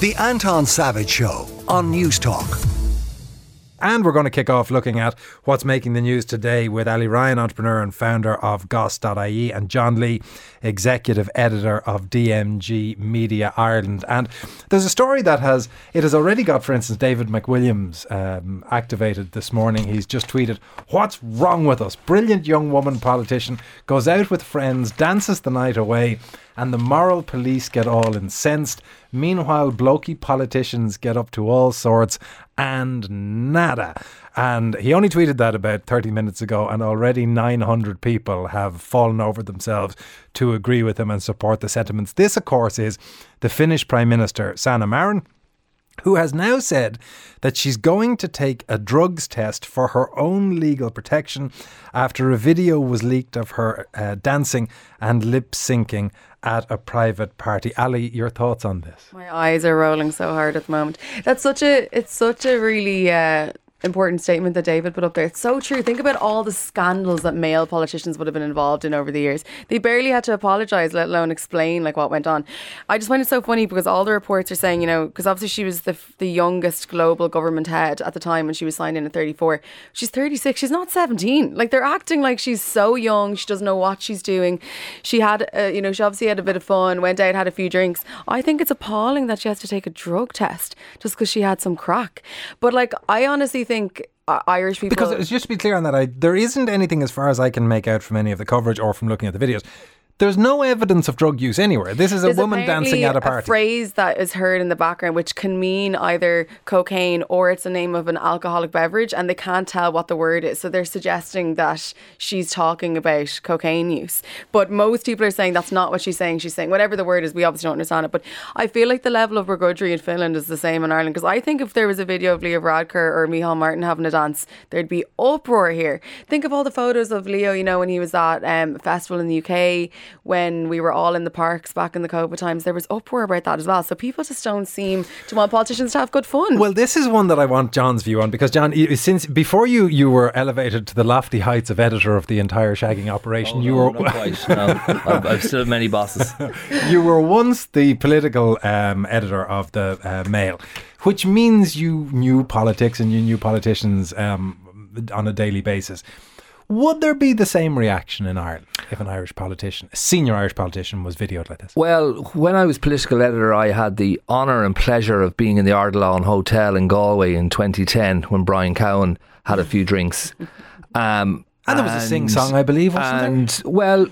The Anton Savage Show on News Talk. And we're going to kick off looking at what's making the news today with Ali Ryan, entrepreneur and founder of Goss.ie, and John Lee, executive editor of DMG Media Ireland. And there's a story that has, it has already got, for instance, David McWilliams um, activated this morning. He's just tweeted, What's wrong with us? Brilliant young woman politician goes out with friends, dances the night away and the moral police get all incensed. Meanwhile, blokey politicians get up to all sorts and nada. And he only tweeted that about 30 minutes ago, and already 900 people have fallen over themselves to agree with him and support the sentiments. This, of course, is the Finnish Prime Minister, Sanna Marin who has now said that she's going to take a drugs test for her own legal protection after a video was leaked of her uh, dancing and lip syncing at a private party. Ali, your thoughts on this? My eyes are rolling so hard at the moment. That's such a it's such a really uh, important statement that David put up there. It's so true. Think about all the scandals that male politicians would have been involved in over the years. They barely had to apologise, let alone explain like what went on. I just find it so funny because all the reports are saying, you know, because obviously she was the the youngest global government head at the time when she was signed in at 34. She's 36. She's not 17. Like they're acting like she's so young. She doesn't know what she's doing. She had, uh, you know, she obviously had a bit of fun, went out, had a few drinks. I think it's appalling that she has to take a drug test just because she had some crack. But like, I honestly think think uh, Irish people. Because just to be clear on that, I, there isn't anything as far as I can make out from any of the coverage or from looking at the videos there's no evidence of drug use anywhere. This is a There's woman dancing at a party. A phrase that is heard in the background, which can mean either cocaine or it's the name of an alcoholic beverage, and they can't tell what the word is. So they're suggesting that she's talking about cocaine use. But most people are saying that's not what she's saying. She's saying whatever the word is. We obviously don't understand it. But I feel like the level of begrudgery in Finland is the same in Ireland because I think if there was a video of Leo Varadkar or Micheál Martin having a dance, there'd be uproar here. Think of all the photos of Leo, you know, when he was at um, a festival in the UK when we were all in the parks back in the COVID times, there was uproar about that as well. So people just don't seem to want politicians to have good fun. Well, this is one that I want John's view on because John, since before you you were elevated to the lofty heights of editor of the entire shagging operation, oh, you no, were not quite. No, I've, I've, still many bosses. you were once the political um, editor of the uh, Mail, which means you knew politics and you knew politicians um, on a daily basis. Would there be the same reaction in Ireland if an Irish politician, a senior Irish politician, was videoed like this? Well, when I was political editor, I had the honour and pleasure of being in the Ardilaun Hotel in Galway in 2010 when Brian Cowen had a few drinks. Um, and there was a sing song, I believe, and, there? well.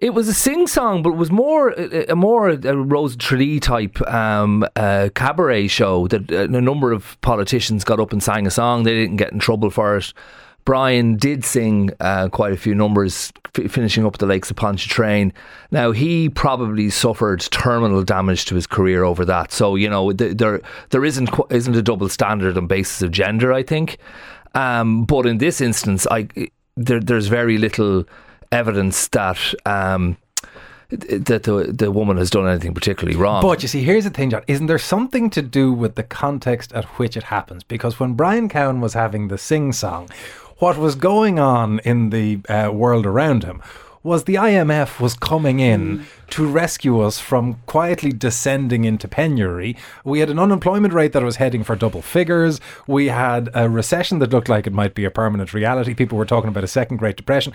It was a sing song, but it was more a, more a Rose Tralee type um, uh, cabaret show that a number of politicians got up and sang a song. They didn't get in trouble for it. Brian did sing uh, quite a few numbers, f- finishing up the Lakes of Pontchartrain. Now he probably suffered terminal damage to his career over that. So you know th- there there isn't isn't a double standard on basis of gender. I think, um, but in this instance, I there, there's very little evidence that. Um, that the the woman has done anything particularly wrong. But you see, here's the thing, John. Isn't there something to do with the context at which it happens? Because when Brian Cowen was having the sing song, what was going on in the uh, world around him was the IMF was coming in mm. to rescue us from quietly descending into penury. We had an unemployment rate that was heading for double figures. We had a recession that looked like it might be a permanent reality. People were talking about a second Great Depression.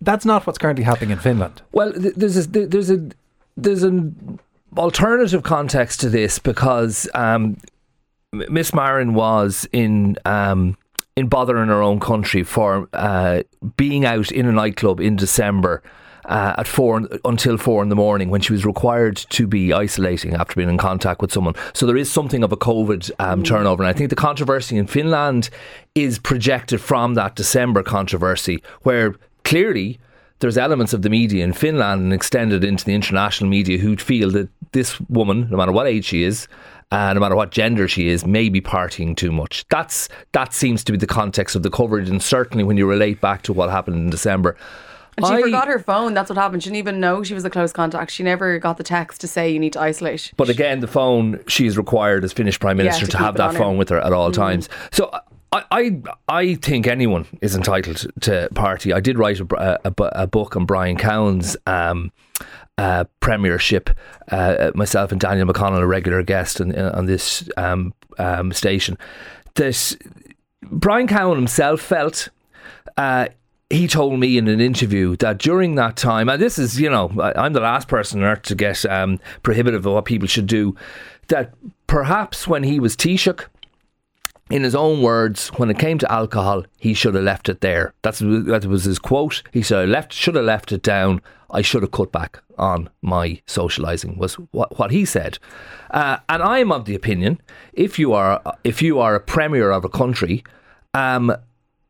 That's not what's currently happening in Finland. Well, there's a, there's a there's an alternative context to this because um, Miss Marin was in um, in bothering her own country for uh, being out in a nightclub in December. Uh, at four until four in the morning when she was required to be isolating after being in contact with someone. So there is something of a COVID um, mm. turnover, and I think the controversy in Finland is projected from that December controversy, where clearly there's elements of the media in Finland and extended into the international media who feel that this woman, no matter what age she is, uh, no matter what gender she is, may be partying too much. That's that seems to be the context of the coverage, and certainly when you relate back to what happened in December. And she I, forgot her phone. That's what happened. She didn't even know she was a close contact. She never got the text to say you need to isolate. But again, the phone she is required as Finnish prime minister yeah, to, to have that phone her. with her at all mm. times. So I, I, I think anyone is entitled to party. I did write a, a, a book on Brian Cowen's um, uh, premiership. Uh, myself and Daniel McConnell, a regular guest on, on this um, um, station, that Brian Cowen himself felt. Uh, he told me in an interview that during that time, and this is, you know, I'm the last person on earth to get um, prohibitive of what people should do, that perhaps when he was Taoiseach, in his own words, when it came to alcohol, he should have left it there. That's that was his quote. He said, "Left should have left it down. I should have cut back on my socialising." Was what, what he said. Uh, and I am of the opinion, if you are if you are a premier of a country, um,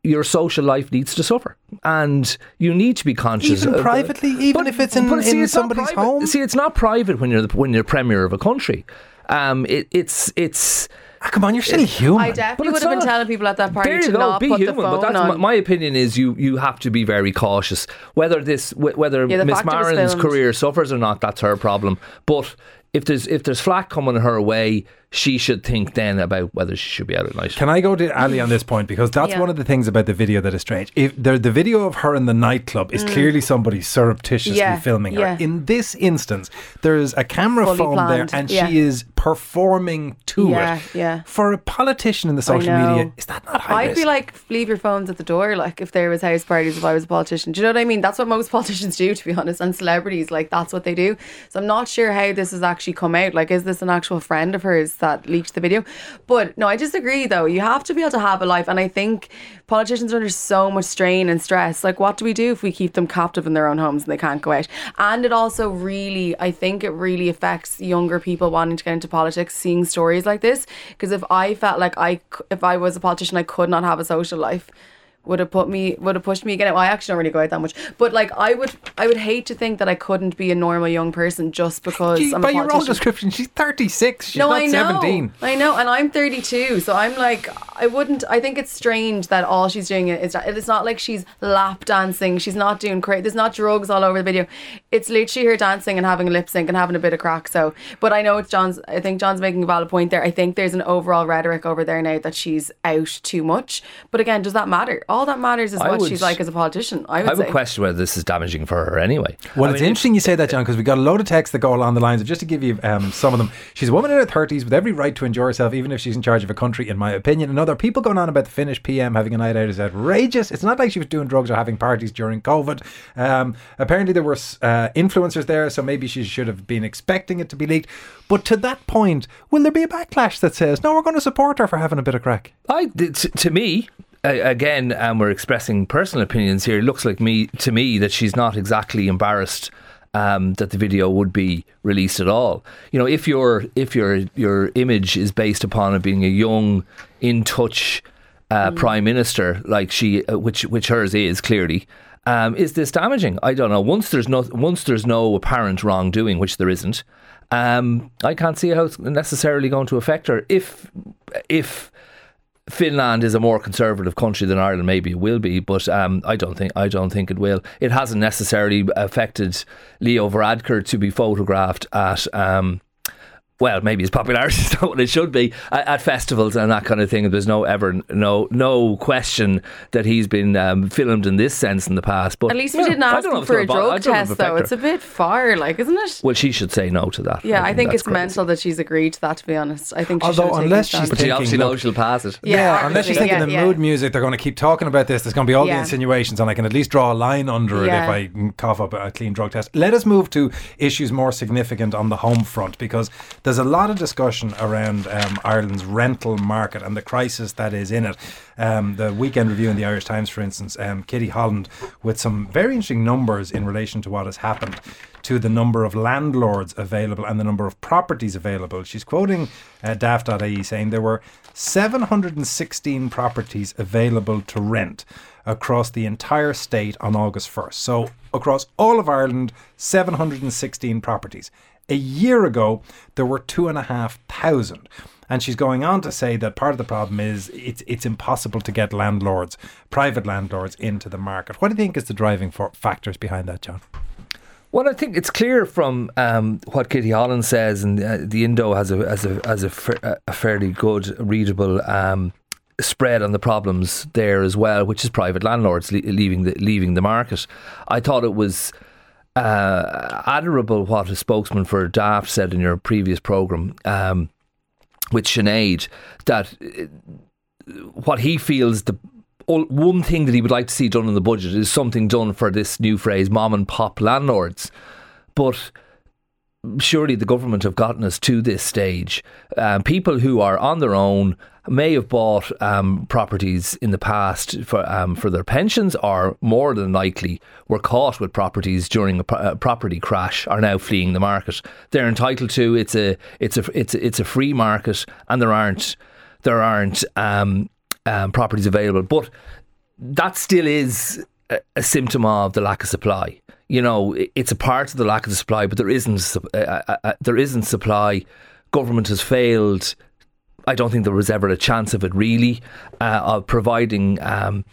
your social life needs to suffer, and you need to be conscious. Even of- privately, even but- if it's in, see, it's somebody's home. See, it's not private when you're the, when you're premier of a country. Um, it, it's it's. Ah, come on, you're still human. I definitely would have been telling people at that party There to go, not be put human. the But phone that's my, on. my opinion is you you have to be very cautious. Whether this whether Yeah, Miss fact it was Marin's career suffers or not, that's her problem. But if there's if there's flack coming her way, she should think then about whether she should be out at night. Can I go to Ali on this point because that's Yeah. one of the things about the video that is strange. If the the video of her in the nightclub is clearly somebody surreptitiously Mm. Yeah, filming her. yeah. In this instance, there's a camera Fully phone planned, there, and yeah. she is performing to Yeah, it. yeah. For a politician in the social media, is that not high I'd risk? be like, leave your phones at the door, like if there was house parties, if I was a politician. Do you know what I mean? That's what most politicians do, to be honest, and celebrities, like that's what they do. So I'm not sure how this has actually come out. Like, is this an actual friend of hers that leaked the video? But no, I disagree though. You have to be able to have a life, and I think politicians are under so much strain and stress. Like, what do we do if we keep them captive in their own homes and they can't go out? And it also really, I think it really affects younger people wanting to get into politics, seeing stories like this. Because if I felt like I, if I was a politician, I could not have a social life. Would have put me, would have pushed me again. Well, I actually don't really go out that much, but like I would, I would hate to think that I couldn't be a normal young person just because Gee, I'm by a your own description, she's 36. She's no, not I know. 17. I know, and I'm 32, so I'm like, I wouldn't. I think it's strange that all she's doing is. It's not like she's lap dancing. She's not doing crazy. There's not drugs all over the video. It's literally her dancing and having a lip sync and having a bit of crack. So, but I know it's John's. I think John's making a valid point there. I think there's an overall rhetoric over there now that she's out too much. But again, does that matter? All that matters is I what would- she's like as a politician. I would I would say. question whether this is damaging for her anyway. Well, I it's mean, interesting you say that, John, because we got a load of texts that go along the lines of just to give you um, some of them. She's a woman in her 30s with every right to enjoy herself, even if she's in charge of a country, in my opinion. And other people going on about the Finnish PM having a night out is outrageous. It's not like she was doing drugs or having parties during COVID. Um, apparently, there were uh, influencers there, so maybe she should have been expecting it to be leaked. But to that point, will there be a backlash that says, no, we're going to support her for having a bit of crack? I t- to me a- again, and we're expressing personal opinions here. It looks like me to me that she's not exactly embarrassed. Um, that the video would be released at all. You know, if your if your your image is based upon it being a young, in touch uh, prime minister like she, uh, which which hers is clearly, um, is this damaging? I don't know. Once there's no once there's no apparent wrongdoing, which there isn't, um, I can't see how it's necessarily going to affect her. If if Finland is a more conservative country than Ireland. Maybe it will be, but um, I don't think I don't think it will. It hasn't necessarily affected Leo Varadkar to be photographed at. Um, well, maybe his popularity is not what it should be at, at festivals and that kind of thing. There's no ever no no question that he's been um, filmed in this sense in the past. But At least we yeah, didn't ask him for a it's gonna bo- I drug don't know if test, though. It's a bit far, like, isn't it? well, she should say no to that. Yeah, I think that's it's crazy. mental that she's agreed to that. To be honest, I think. She Although should unless a stand. she's But she obviously look, knows she'll pass it. Yeah, Yeah, unless she's obviously, thinking yeah, the yeah. mood music, they're going to keep talking about this. There's going to be all the insinuations, and I can at least draw a line under Yeah. it if I cough up a clean drug test. Let us move to issues more significant on the home front because there's a lot of discussion around um, Ireland's rental market and the crisis that is in it. Um, the weekend review in the Irish Times, for instance, um, Kitty Holland with some very interesting numbers in relation to what has happened to the number of landlords available and the number of properties available. She's quoting uh, daft.ie saying there were 716 properties available to rent across the entire state on August 1st. So, across all of Ireland, 716 properties. A year ago, there were two and a half thousand. And she's going on to say that part of the problem is it's it's impossible to get landlords, private landlords, into the market. What do you think is the driving factors behind that, John? Well, I think it's clear from um, what Kitty Holland says, and uh, the Indo has a has a has a, fa- a fairly good readable um, spread on the problems there as well, which is private landlords le- leaving the leaving the market. I thought it was uh, admirable what a spokesman for Daft said in your previous programme um, with Sinead that uh, what he feels the one thing that he would like to see done in the budget is something done for this new phrase mom and pop landlords. But surely the government have gotten us to this stage. Um, people who are on their own may have bought um, properties in the past for um, for their pensions, or more than likely were caught with properties during a, pro- a, property crash, are now fleeing the market. They're entitled to it's a it's a it's a, it's a free market, and there aren't there aren't um, um, properties available, but that still is a, a symptom of the lack of supply you know, it's a part of the lack of the supply, but there isn't uh, uh, uh, there isn't supply. Government has failed. I don't think there was ever a chance of it really uh, of providing um,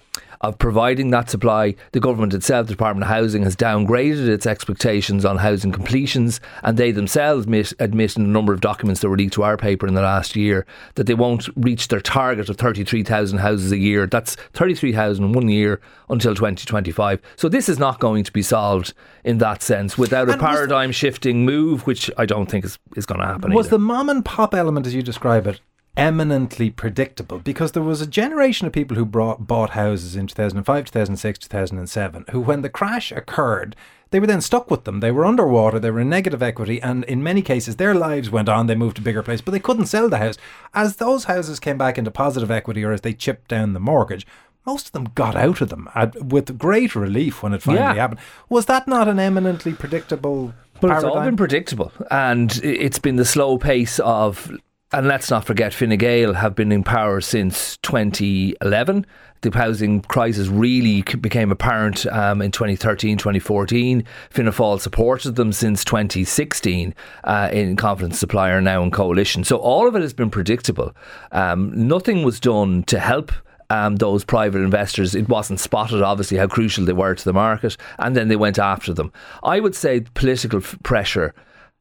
of providing that supply. The government itself, the Department of Housing, has downgraded its expectations on housing completions, and they themselves admit, admit in a number of documents that were leaked to our paper in the last year that they won't reach their target of 33,000 houses a year. That's 33,000 in one year until 2025. So this is not going to be solved in that sense without a paradigm shifting move, which I don't think is, is going to happen. Was either. the mom and pop element, as you describe it, eminently predictable because there was a generation of people who brought, bought houses in 2005, 2006, 2007 who, when the crash occurred, they were then stuck with them. They were underwater, they were in negative equity, and in many cases, their lives went on. They moved to bigger place, but they couldn't sell the house. As those houses came back into positive equity or as they chipped down the mortgage, most of them got out of them with great relief when it finally yeah. happened. Was that not an eminently predictable? But paradigm? it's all been predictable, and it's been the slow pace of and let's not forget, Fine Gael have been in power since 2011. The housing crisis really became apparent um, in 2013, 2014. Fianna Fáil supported them since 2016 uh, in Confidence Supplier, now in coalition. So all of it has been predictable. Um, nothing was done to help um, those private investors. It wasn't spotted, obviously, how crucial they were to the market, and then they went after them. I would say political f- pressure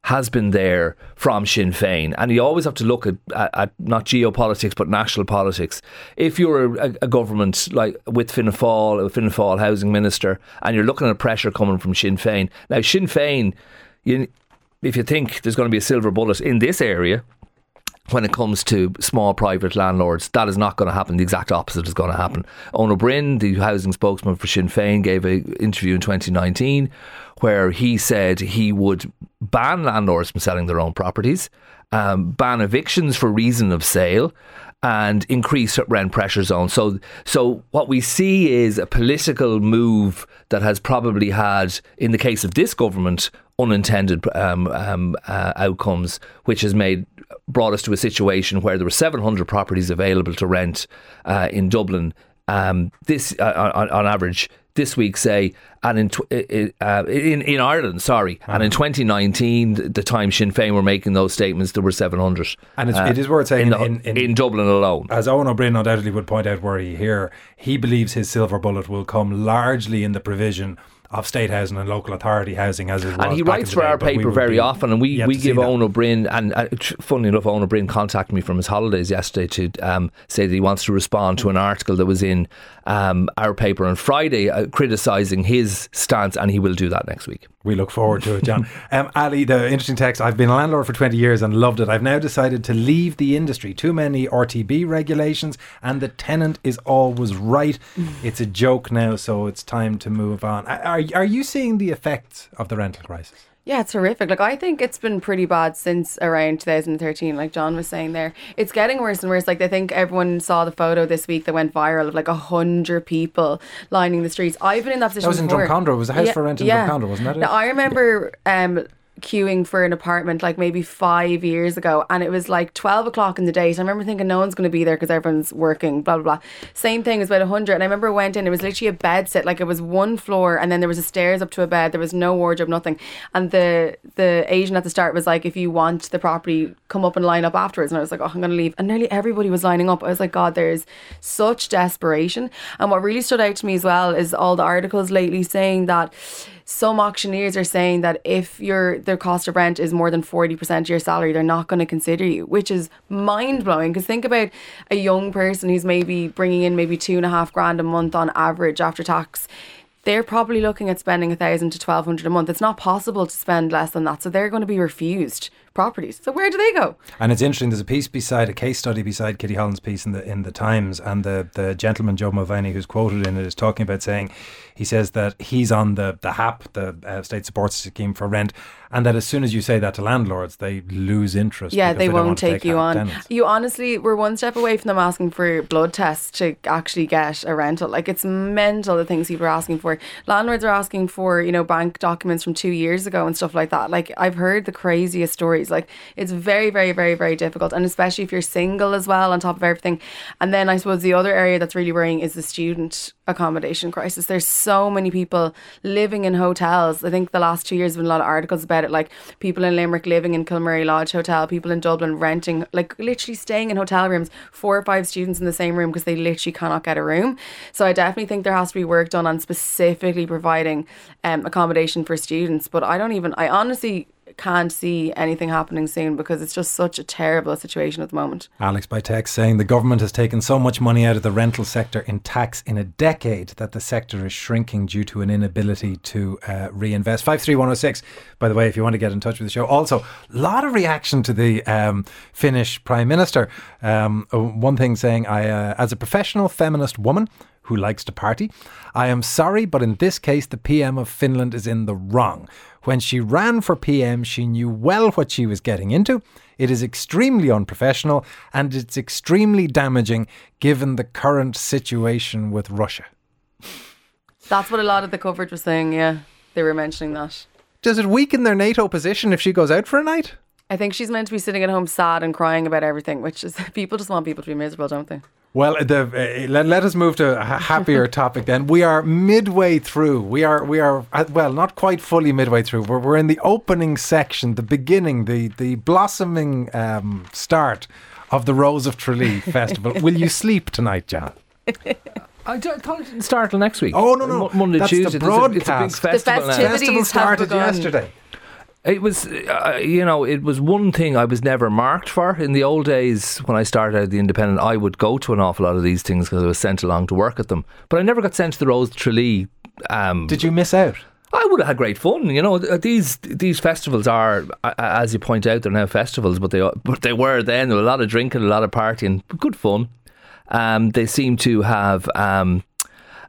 has been there from Sinn Féin. And you always have to look at, at, at not geopolitics, but national politics. If you're a, a, government like with Fianna Fáil, a Fianna Fáil housing minister, and you're looking at pressure coming from Sinn Féin, now Sinn Féin, you, if you think there's going to be a silver bullet in this area, when it comes to small private landlords, that is not going to happen. The exact opposite is going to happen. Eoin Ó Broin, the housing spokesman for Sinn Féin, gave an interview in 2019 where he said he would ban landlords from selling their own properties, um, ban evictions for reason of sale, and increase rent pressure zones. So, so what we see is a political move that has probably had, in the case of this government, unintended um, um, uh, outcomes, which has made brought us to a situation where there were 700 properties available to rent uh, in Dublin. Um, this uh, on, on average this week say, and in uh, in in Ireland, sorry, and in 2019, the time Sinn Féin were making those statements, there were 700. And it's, uh, it is worth saying in, the, in, in, in, Dublin alone, as Eoin Ó Broin undoubtedly would point out, were he here, he believes his silver bullet will come largely in the provision of state housing and local authority housing as it was. And he writes for day, our paper very often, and we, we give Ó Broin, and uh, funny enough, Ó Broin contacted me from his holidays yesterday to um, say that he wants to respond to an article that was in um, our paper on Friday uh, criticising his stance, and he will do that next week. We look forward to it, John. um, Ali, the interesting text I've been a landlord for 20 years and loved it. I've now decided to leave the industry. Too many RTB regulations, and the tenant is always right. it's a joke now, so it's time to move on. Are, are you seeing the effects of the rental crisis? Yeah, it's horrific. Like I think it's been pretty bad since around 2013. Like John was saying there, it's getting worse and worse. Like I think everyone saw the photo this week that went viral of like a hundred people lining the streets. I've been in that position. That was before. in Drumcondra. It was a house yeah, for rent in yeah. Drumcondra, wasn't that? It? Now, I remember um, queuing for an apartment like maybe five years ago and it was like 12 o'clock in the day so I remember thinking no one's going to be there because everyone's working blah blah blah. Same thing as about 100 and I remember I went in it was literally a bed sit like it was one floor and then there was a stairs up to a bed there was no wardrobe nothing. And the the agent at the start was like if you want the property come up and line up afterwards and I was like oh I'm going to leave. And nearly everybody was lining up. I was like god there's such desperation. And what really stood out to me as well is all the articles lately saying that some auctioneers are saying that if your their cost of rent is more than 40% of your salary, they're not going to consider you, which is mind blowing. Because think about a young person who's maybe bringing in maybe two and a half grand a month on average after tax they're probably looking at spending a thousand to twelve hundred a month. It's not possible to spend less than that, so they're going to be refused properties. So where do they go? And it's interesting. There's a piece beside a case study beside Kitty Holland's piece in the in the Times, and the the gentleman Joe Mulvaney, who's quoted in it, is talking about saying he says that he's on the the HAP, the uh, state support scheme for rent, and that as soon as you say that to landlords, they lose interest. Yeah, because they, won't to take you on. tenants. You honestly, we're one step away from them asking for blood tests to actually get a rental. Like it's mental the things people are asking for. Landlords are asking for you know bank documents from two years ago and stuff like that. Like I've heard the craziest stories. Like it's very, very, very, very difficult, and especially if you're single as well. On top of everything, and then I suppose the other area that's really worrying is the student accommodation crisis. There's so many people living in hotels. I think the last two years have been a lot of articles about it, like people in Limerick living in Kilmurry Lodge Hotel, people in Dublin renting, like literally staying in hotel rooms, four or five students in the same room because they literally cannot get a room. So I definitely think there has to be work done on specifically providing um, accommodation for students. But I don't even, I honestly can't see anything happening soon because it's just such a terrible situation at the moment. Alex by text saying the government has taken so much money out of the rental sector in tax in a decade that the sector is shrinking due to an inability to uh, reinvest. 53106, by the way, if you want to get in touch with the show. Also, a lot of reaction to the um, Finnish Prime Minister. Um, uh, one thing saying, I, uh, as a professional feminist woman, who likes to party. I am sorry, but in this case, the PM of Finland is in the wrong. When she ran for PM, she knew well what she was getting into. It is extremely unprofessional and it's extremely damaging given the current situation with Russia. That's what a lot of the coverage was saying, yeah. They were mentioning that. Does it weaken their NATO position if she goes out for a night? I think she's meant to be sitting at home sad and crying about everything, which is people just want people to be miserable, don't they? Well, the, uh, let, let us move to a happier topic then. We are midway through. We are we are uh, well, not quite fully midway through. We're, we're in the opening section, the beginning, the the blossoming um, start of the Rose of Tralee festival. Will you sleep tonight, John? I d- I thought it didn't start till next week. Oh, no, no. Mo- Monday, That's the Tuesday. It's a- It's a, big broadcast. The festival festivities- Festival have started begun. yesterday. It was, uh, you know, it was one thing I was never marked for. In the old days, when I started out the Independent, I would go to an awful lot of these things because I was sent along to work at them. But I never got sent to the Rose Tralee. Um, Did you miss out? I would have had great fun. You know, these these festivals are, as you point out, they're now festivals, but they are- but they were then a lot of drinking, a lot of partying, good fun. Um, they seem to have um,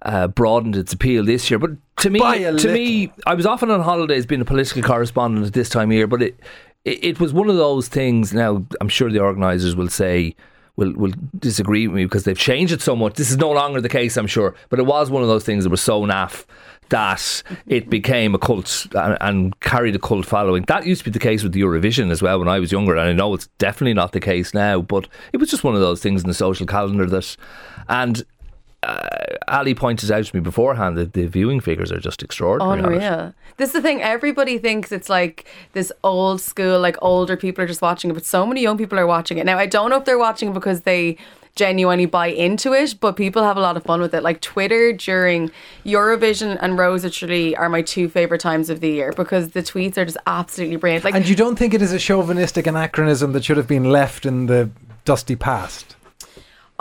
uh, broadened its appeal this year, but to me, to me, I was often on holidays being a political correspondent at this time of year, but it, it it was one of those things. Now, I'm sure the organisers will say. Will, will disagree with me because they've changed it so much. This is no longer the case, I'm sure, but it was one of those things that was so naff that it became a cult and, and carried a cult following. That used to be the case with Eurovision as well when I was younger, and I know it's definitely not the case now. But it was just one of those things in the social calendar that, and uh, Ali pointed out to me beforehand that the viewing figures are just extraordinary. on it. Unreal. This is the thing. Everybody thinks it's like this old school, like older people are just watching it, but so many young people are watching it. Now, I don't know if they're watching it because they genuinely buy into it, but people have a lot of fun with it. Like Twitter during Eurovision and Rose of are my two favorite times of the year because the tweets are just absolutely brilliant. Like And you don't think it is a chauvinistic anachronism that should have been left in the dusty past?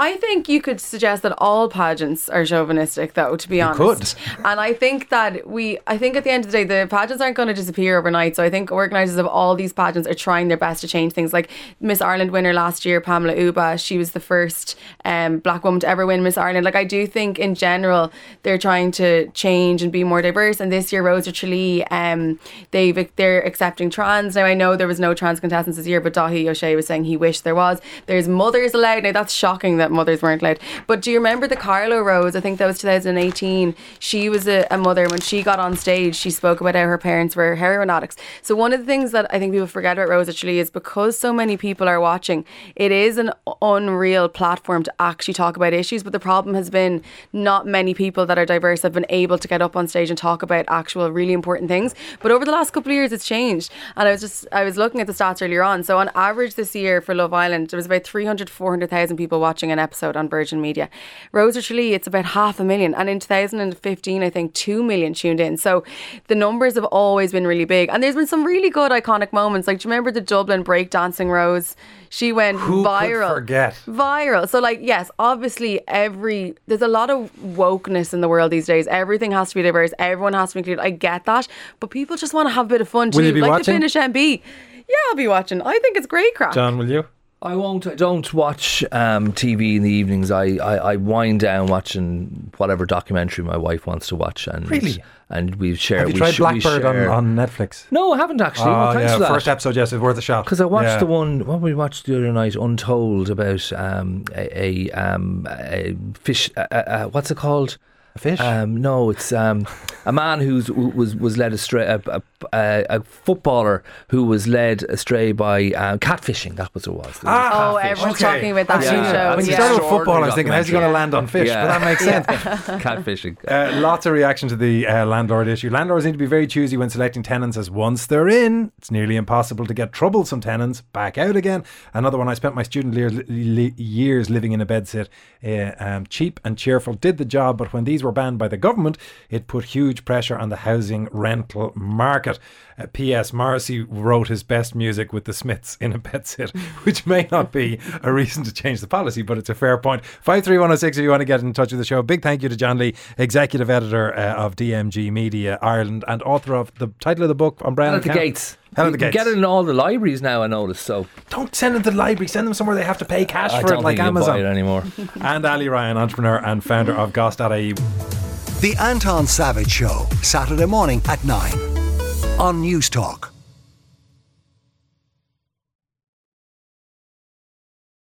I think you could suggest that all pageants are chauvinistic, though. To be honest, could. and I think that we, I think at the end of the day, the pageants aren't going to disappear overnight. So I think organisers of all these pageants are trying their best to change things. Like Miss Ireland winner last year, Pamela Uba, she was the first um, black woman to ever win Miss Ireland. Like I do think in general they're trying to change and be more diverse. And this year, Rosa Tralee, um, they've they're accepting trans. Now I know there was no trans contestants this year, but Dáithí Ó Sé was saying he wished there was. There's mothers allowed. Now that's shocking that mothers weren't allowed. But do you remember the Carlow Rose? I think that was 2018. She was a, a mother when she got on stage. She spoke about how her parents were heroin addicts. So one of the things that I think people forget about Rose actually is because so many people are watching. It is an unreal platform to actually talk about issues. But the problem has been not many people that are diverse have been able to get up on stage and talk about actual really important things. But over the last couple of years, it's changed. And I was just I was looking at the stats earlier on. So on average this year for Love Island, there was about 300 400,000 people watching an episode on Virgin Media. Rose of Tralee, it's about half a million. And in 2015, I think 2 million tuned in. So the numbers have always been really big. And there's been some really good iconic moments. Like, do you remember the Dublin breakdancing Rose? She went Who could viral. forget? Viral. So, like, yes, obviously, every there's a lot of wokeness in the world these days. Everything has to be diverse. Everyone has to be included. I get that, but people just want to have a bit of fun too. Will you be like watching? the Finish MB. Yeah, I'll be watching. I think it's great crack. John, will you? I won't. I don't watch um, TV in the evenings. I, I, I wind down watching whatever documentary my wife wants to watch, and Really? and we share. Have you we tried sh- Blackbird on, on Netflix? No, I haven't actually. Oh, well, thanks yeah, for that. first episode, yes, it's worth a shot. Because I watched Yeah. the one, what we watched the other night, Untold, about um, a, a, um, a fish. Uh, uh, what's it called? A fish? Um, no, it's um, a man who's was was led astray. A, a, a, a footballer who was led astray by um, catfishing. That was what it was. Ah, Oh, catfish. everyone's Okay. talking about that I've seen new it. show. When you yeah. started with football, I was thinking, how's he going to land on fish? Yeah. But that makes sense. catfishing. Uh, lots of reaction to the uh, landlord issue. Landlords need to be very choosy when selecting tenants, as once they're in, it's nearly impossible to get troublesome tenants back out again. Another one. I spent my student lear- li- years living in a bedsit. Uh, um, cheap and cheerful did the job, but when these were banned by the government, it put huge pressure on the housing rental market. Uh, P.S. Morrissey wrote his best music with the Smiths in a bedsit, which may not be a reason to change the policy, but it's a fair point. 53106 if you want to get in touch with the show. Big thank you to John Lee, executive editor uh, of DMG Media Ireland and author of the title of the book Hell at the gates. Hell at You the gates. Get it in all the libraries now. I noticed. So Don't send them to the library. Send them somewhere they have to pay cash I for don't it, like think you buy it Amazon. anymore. And Ali Ryan, entrepreneur and founder of Goss.ie. The Anton Savage Show, Saturday morning at 9 on News Talk.